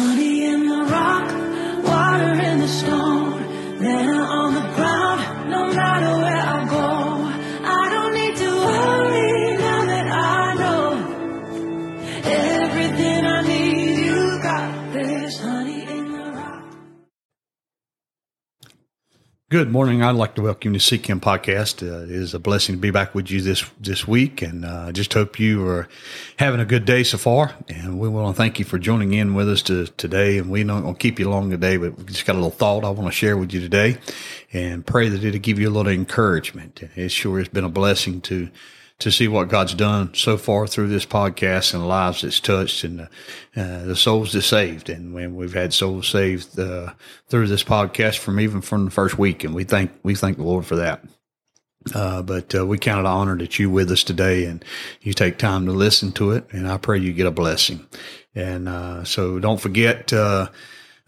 Honey Good morning. I'd like to welcome you to Him podcast. Uh, it is a blessing to be back with you this this week, and uh, I just hope you are having a good day so far. And we want to thank you for joining in with us to, today. And we're not going to keep you long today, but we just got a little thought I want to share with you today, and pray that it'll give you a little encouragement. It sure has been a blessing to to see what God's done so far through this podcast and the lives it's touched and uh, uh, the souls that saved. And when we've had souls saved uh, through this podcast from even from the first week, and we thank we thank the Lord for that. Uh, but uh, we count it an honor that you with us today and you take time to listen to it. And I pray you get a blessing. And uh, so don't forget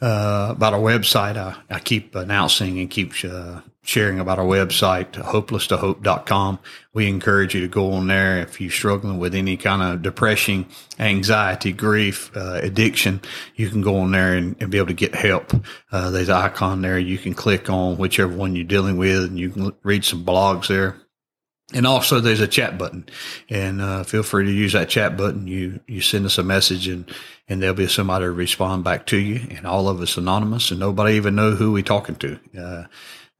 uh, about our website. I, I keep announcing and keep uh, sharing about our website, hopelesstohope.com. We encourage you to go on there if you're struggling with any kind of depression, anxiety, grief, uh, addiction. You can go on there and, and be able to get help. Uh, there's an icon there you can click on whichever one you're dealing with, and you can read some blogs there. And also there's a chat button and, uh, feel free to use that chat button. You, you send us a message and, and there'll be somebody to respond back to you and all of us anonymous and nobody even know who we're talking to. Uh,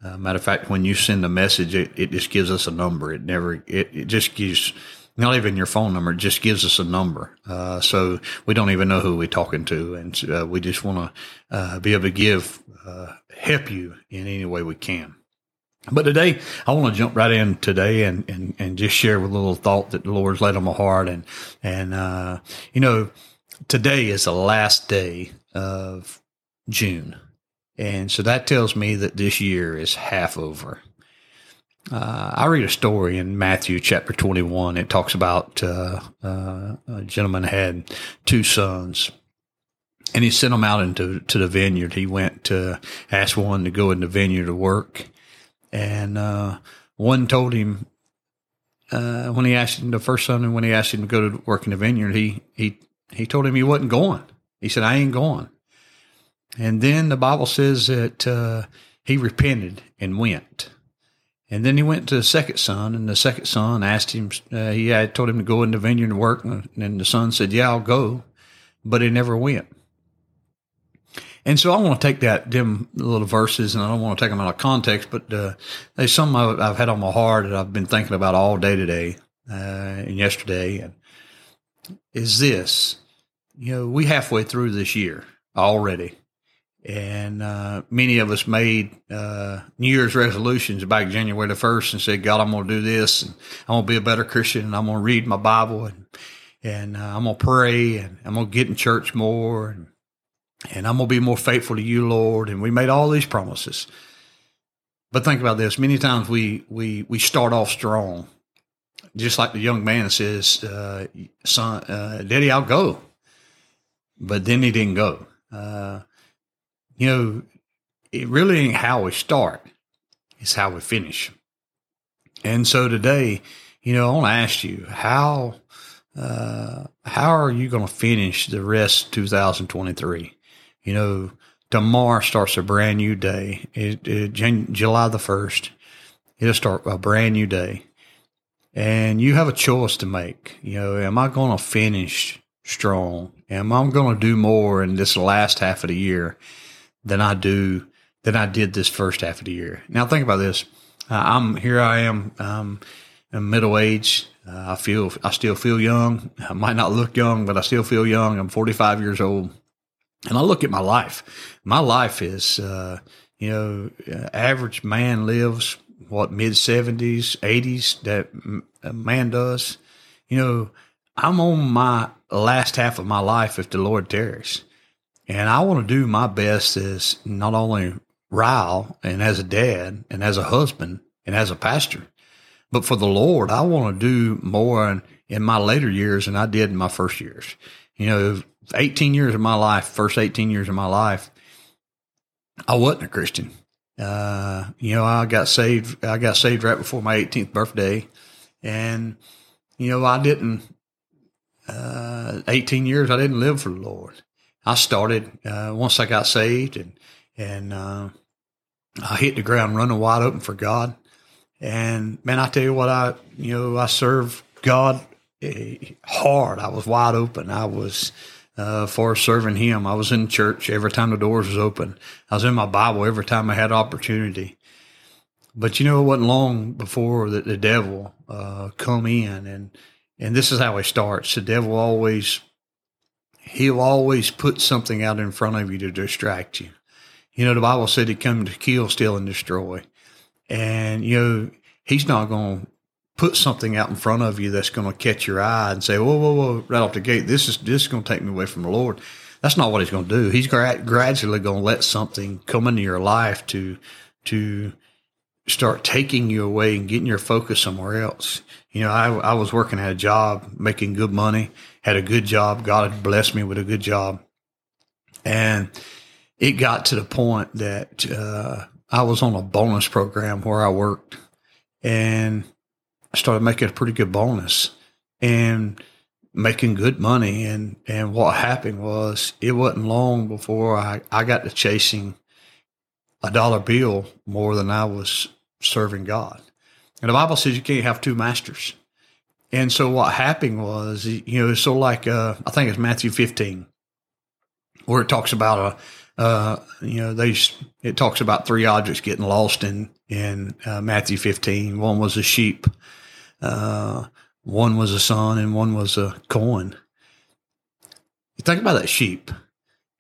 uh, matter of fact, when you send a message, it, it just gives us a number. It never, it, it just gives, not even your phone number, it just gives us a number. Uh, so we don't even know who we're talking to. And uh, we just want to uh, be able to give, uh, help you in any way we can. But today, I want to jump right in today and, and, and just share with a little thought that the Lord's laid on my heart. And, and, uh, you know, today is the last day of June. And so that tells me that this year is half over. Uh, I read a story in Matthew chapter 21. It talks about uh, uh, a gentleman had two sons and he sent them out into to the vineyard. He went to ask one to go in the vineyard to work. And uh, one told him, uh, when he asked him, the first son, and when he asked him to go to work in the vineyard, he, he, he told him he wasn't going. He said, I ain't going. And then the Bible says that uh, he repented and went. And then he went to the second son, and the second son asked him, uh, he had told him to go in the vineyard and work. And the son said, Yeah, I'll go. But he never went. And so I want to take that, them little verses, and I don't want to take them out of context, but uh, there's some I've had on my heart that I've been thinking about all day today uh, and yesterday. And is this, you know, we halfway through this year already and uh, many of us made uh, New Year's resolutions back January the 1st and said, God, I'm going to do this. And I'm going to be a better Christian. And I'm going to read my Bible. And, and uh, I'm going to pray. And I'm going to get in church more. And, and I'm going to be more faithful to you, Lord. And we made all these promises. But think about this. Many times we, we, we start off strong. Just like the young man says, uh, son, uh, daddy, I'll go. But then he didn't go uh, you know, it really ain't how we start, it's how we finish. And so today, you know, I want to ask you how uh, how are you going to finish the rest of 2023? You know, tomorrow starts a brand new day. It, it, July the first, it'll start a brand new day, and you have a choice to make. You know, am I going to finish strong? Am I going to do more in this last half of the year? than I do than I did this first half of the year. Now think about this. Uh, I'm here. I am. Um, middle age. Uh, I feel. I still feel young. I might not look young, but I still feel young. I'm 45 years old, and I look at my life. My life is, uh, you know, uh, average man lives what mid 70s, 80s. That man does. You know, I'm on my last half of my life if the Lord tarries. And I want to do my best as not only Rile and as a dad and as a husband and as a pastor, but for the Lord, I want to do more in, in my later years than I did in my first years. You know, 18 years of my life, first 18 years of my life, I wasn't a Christian. Uh, you know, I got saved, I got saved right before my 18th birthday. And, you know, I didn't, uh, 18 years, I didn't live for the Lord. I started uh, once I got saved and and uh, I hit the ground running wide open for God. And man, I tell you what, I you know I serve God eh, hard. I was wide open. I was uh, for serving Him. I was in church every time the doors was open. I was in my Bible every time I had opportunity. But you know, it wasn't long before that the devil uh, come in, and and this is how he starts. The devil always he'll always put something out in front of you to distract you. You know, the Bible said he come to kill, steal, and destroy, and you know he's not going to put something out in front of you that's going to catch your eye and say, "Whoa, whoa, whoa!" Right off the gate, this is this is going to take me away from the Lord. That's not what he's going to do. He's gra- gradually going to let something come into your life to to start taking you away and getting your focus somewhere else. You know, I, I was working at a job, making good money, had a good job. God had blessed me with a good job. And it got to the point that uh, I was on a bonus program where I worked and I started making a pretty good bonus and making good money. And, and what happened was it wasn't long before I, I got to chasing a dollar bill more than I was serving God. And the Bible says you can't have two masters. And so what happened was, you know, it's so like, uh, I think it's Matthew 15, where it talks about a, uh, you know, they, it talks about three objects getting lost in, in uh, Matthew 15. One was a sheep, uh, one was a son, and one was a coin. You think about that sheep,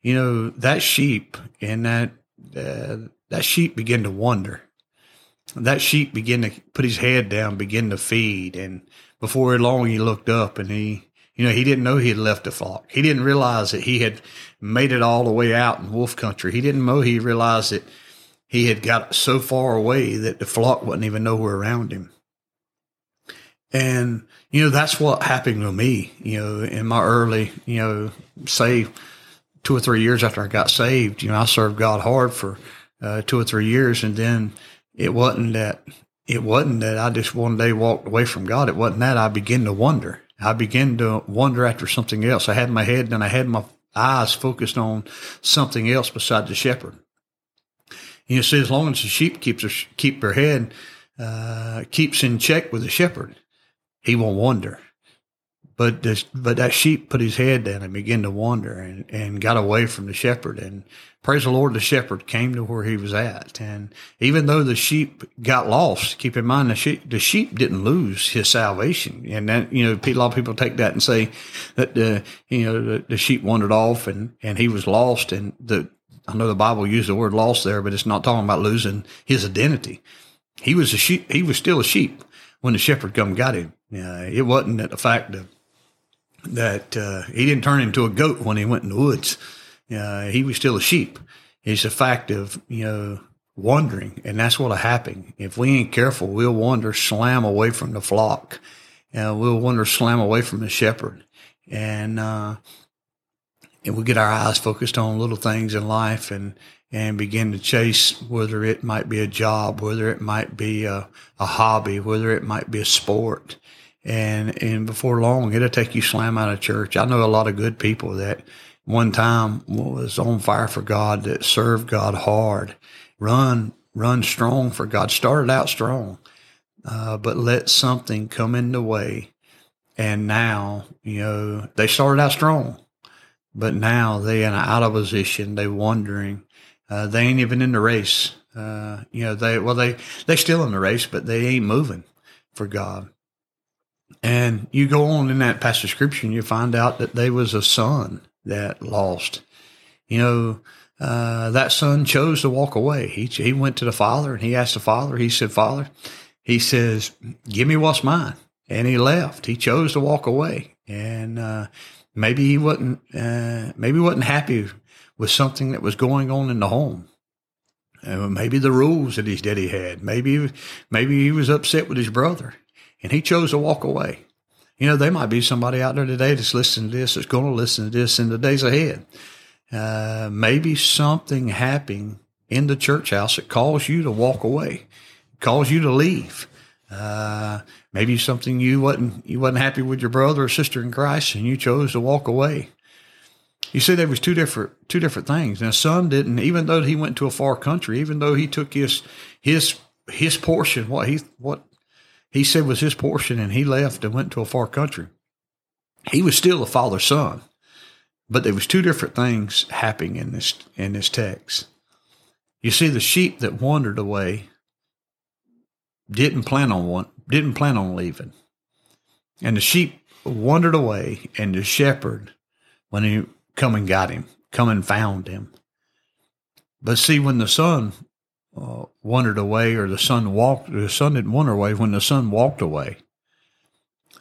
you know, that sheep and that, uh, that sheep began to wonder that sheep began to put his head down, begin to feed. And before long, he looked up and he, you know, he didn't know he had left the flock. He didn't realize that he had made it all the way out in wolf country. He didn't know he realized that he had got so far away that the flock wasn't even nowhere around him. And, you know, that's what happened to me, you know, in my early, you know, say two or three years after I got saved, you know, I served God hard for uh, two or three years. And then, it wasn't that it wasn't that I just one day walked away from God. It wasn't that I began to wonder. I began to wonder after something else. I had my head and I had my eyes focused on something else besides the shepherd. You see, as long as the sheep keeps her, keep her head, uh, keeps in check with the shepherd, he won't wander. But this, but that sheep put his head down and began to wander and, and got away from the shepherd. And praise the Lord, the shepherd came to where he was at. And even though the sheep got lost, keep in mind the sheep, the sheep didn't lose his salvation. And you know, a lot of people take that and say that the, you know, the, the sheep wandered off and, and he was lost. And the, I know the Bible used the word lost there, but it's not talking about losing his identity. He was a sheep. He was still a sheep when the shepherd come got him. Uh, it wasn't that the fact that that uh, he didn't turn into a goat when he went in the woods. Uh, he was still a sheep. It's a fact of, you know, wandering, and that's what'll happen. If we ain't careful, we'll wander, slam away from the flock. Uh, we'll wander, slam away from the shepherd. And, uh, and we get our eyes focused on little things in life and, and begin to chase whether it might be a job, whether it might be a, a hobby, whether it might be a sport and and before long it'll take you slam out of church. I know a lot of good people that one time was on fire for God, that served God hard, run run strong for God, started out strong, uh, but let something come in the way, and now you know they started out strong, but now they in out of position, they wondering, uh, they ain't even in the race. Uh, you know they well they they still in the race, but they ain't moving for God. And you go on in that passage of scripture and you find out that there was a son that lost. You know, uh, that son chose to walk away. He, he went to the father and he asked the father, he said, Father, he says, give me what's mine. And he left. He chose to walk away. And, uh, maybe he wasn't, uh, maybe wasn't happy with something that was going on in the home. Uh, maybe the rules that his daddy had. Maybe, maybe he was upset with his brother and he chose to walk away. You know, there might be somebody out there today that's listening to this, that's going to listen to this in the days ahead. Uh, maybe something happened in the church house that caused you to walk away, caused you to leave. Uh, maybe something you wasn't you wasn't happy with your brother or sister in Christ, and you chose to walk away. You see, there was two different two different things. The son didn't, even though he went to a far country, even though he took his his his portion, what he what he said was his portion, and he left and went to a far country. He was still a father's son, but there was two different things happening in this in this text. You see, the sheep that wandered away didn't plan on didn't plan on leaving, and the sheep wandered away, and the shepherd, when he come and got him, come and found him. But see, when the son uh, wandered away, or the son walked, the son didn't wander away. When the son walked away,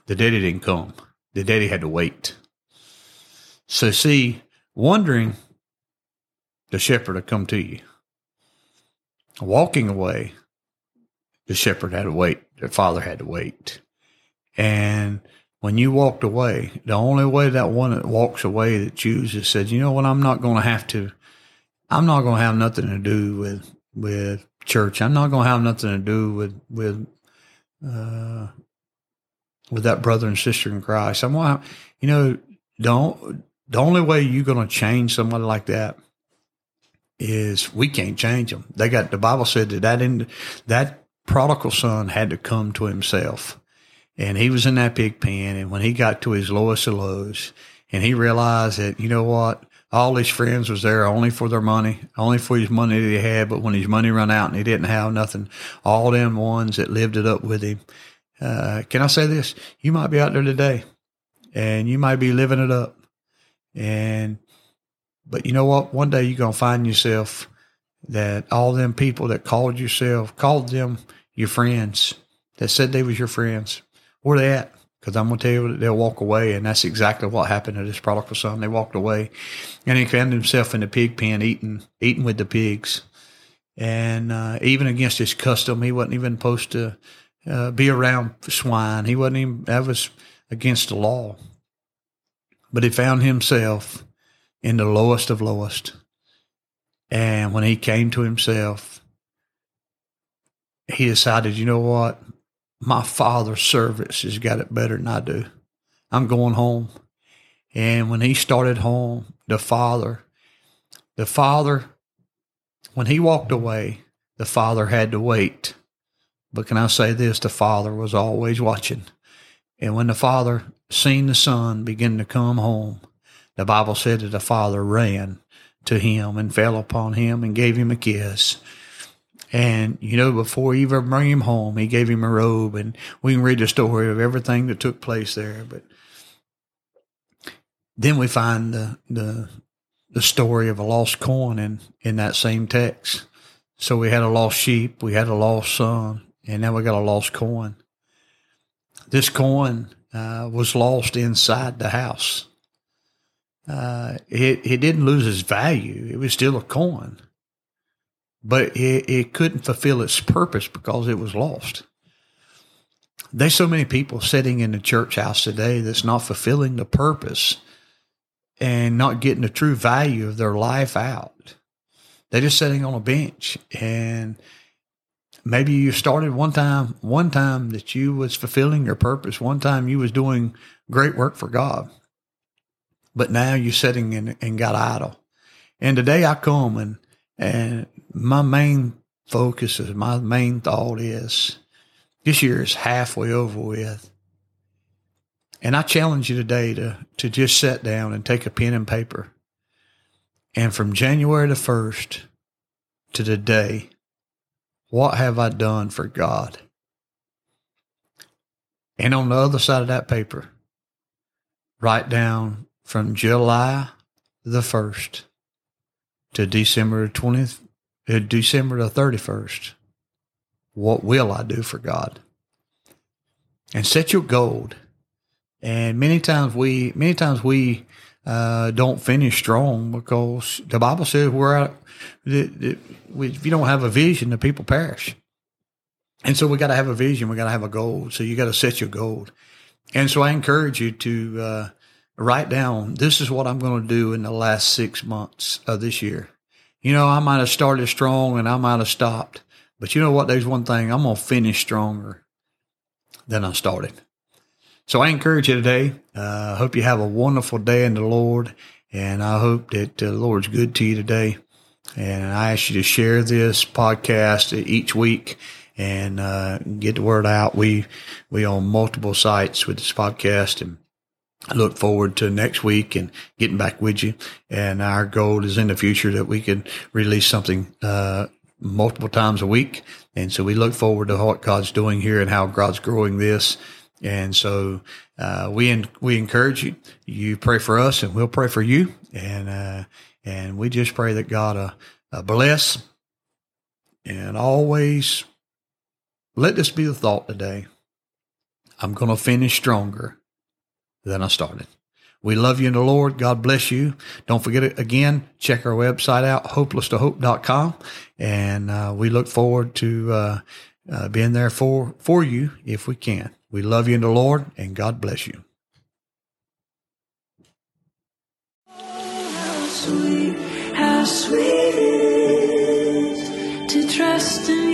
the daddy didn't come. The daddy had to wait. So see, wandering, the shepherd had come to you. Walking away, the shepherd had to wait. The father had to wait. And when you walked away, the only way that one that walks away that chooses said, you know what, I'm not going to have to, I'm not going to have nothing to do with, with church. I'm not going to have nothing to do with, with, uh, with that brother and sister in Christ. I'm going to, you know, don't, the only way you're going to change somebody like that is we can't change them. They got, the Bible said that that, in, that prodigal son had to come to himself and he was in that pig pen. And when he got to his lowest of lows and he realized that, you know what? All his friends was there only for their money, only for his money that he had. But when his money run out and he didn't have nothing, all them ones that lived it up with him. Uh, can I say this? You might be out there today and you might be living it up. And, but you know what? One day you're to find yourself that all them people that called yourself, called them your friends, that said they was your friends, where they at? Because I'm going to tell you, that they'll walk away. And that's exactly what happened to this prodigal son. They walked away and he found himself in the pig pen eating, eating with the pigs. And uh, even against his custom, he wasn't even supposed to uh, be around swine. He wasn't even, that was against the law. But he found himself in the lowest of lowest. And when he came to himself, he decided, you know what? My father's service has got it better than I do. I'm going home. And when he started home, the father, the father, when he walked away, the father had to wait. But can I say this? The father was always watching. And when the father seen the son begin to come home, the Bible said that the father ran to him and fell upon him and gave him a kiss and, you know, before he even bring him home, he gave him a robe and we can read the story of everything that took place there. But then we find the, the, the story of a lost coin in, in that same text. So we had a lost sheep, we had a lost son, and now we got a lost coin. This coin uh, was lost inside the house. Uh, it, it didn't lose its value. It was still a coin but it, it couldn't fulfill its purpose because it was lost. There's so many people sitting in the church house today that's not fulfilling the purpose and not getting the true value of their life out. They're just sitting on a bench and maybe you started one time one time that you was fulfilling your purpose one time you was doing great work for god but now you're sitting and, and got idle and today i come and and my main focus is my main thought is this year is halfway over with. And I challenge you today to, to just sit down and take a pen and paper. And from January the 1st to today, what have I done for God? And on the other side of that paper, write down from July the 1st to December 20th, uh, December the 31st. What will I do for God? And set your goal. And many times we, many times we, uh, don't finish strong because the Bible says we're out, if you don't have a vision, the people perish. And so we got to have a vision. We got to have a goal. So you got to set your goal. And so I encourage you to, uh, write down, this is what I'm going to do in the last six months of this year. You know, I might have started strong and I might have stopped, but you know what? There's one thing I'm going to finish stronger than I started. So I encourage you today. I uh, hope you have a wonderful day in the Lord And I hope that the Lord's good to you today. And I ask you to share this podcast each week and uh, get the word out. We we on multiple sites with this podcast, and I look forward to next week and getting back with you. And our goal is in the future that we can release something uh, multiple times a week. And so we look forward to what God's doing here and how God's growing this. And so uh, we en- we encourage you. You pray for us, and we'll pray for you. And uh, and we just pray that God uh, uh, bless and always let this be the thought today. I'm going to finish stronger than I started. We love you in the Lord. God bless you. Don't forget it again. Check our website out, hopelesstohope.com. And uh, we look forward to uh, uh, being there for, for you if we can. We love you in the Lord and God bless you. How sweet, how sweet to trust in.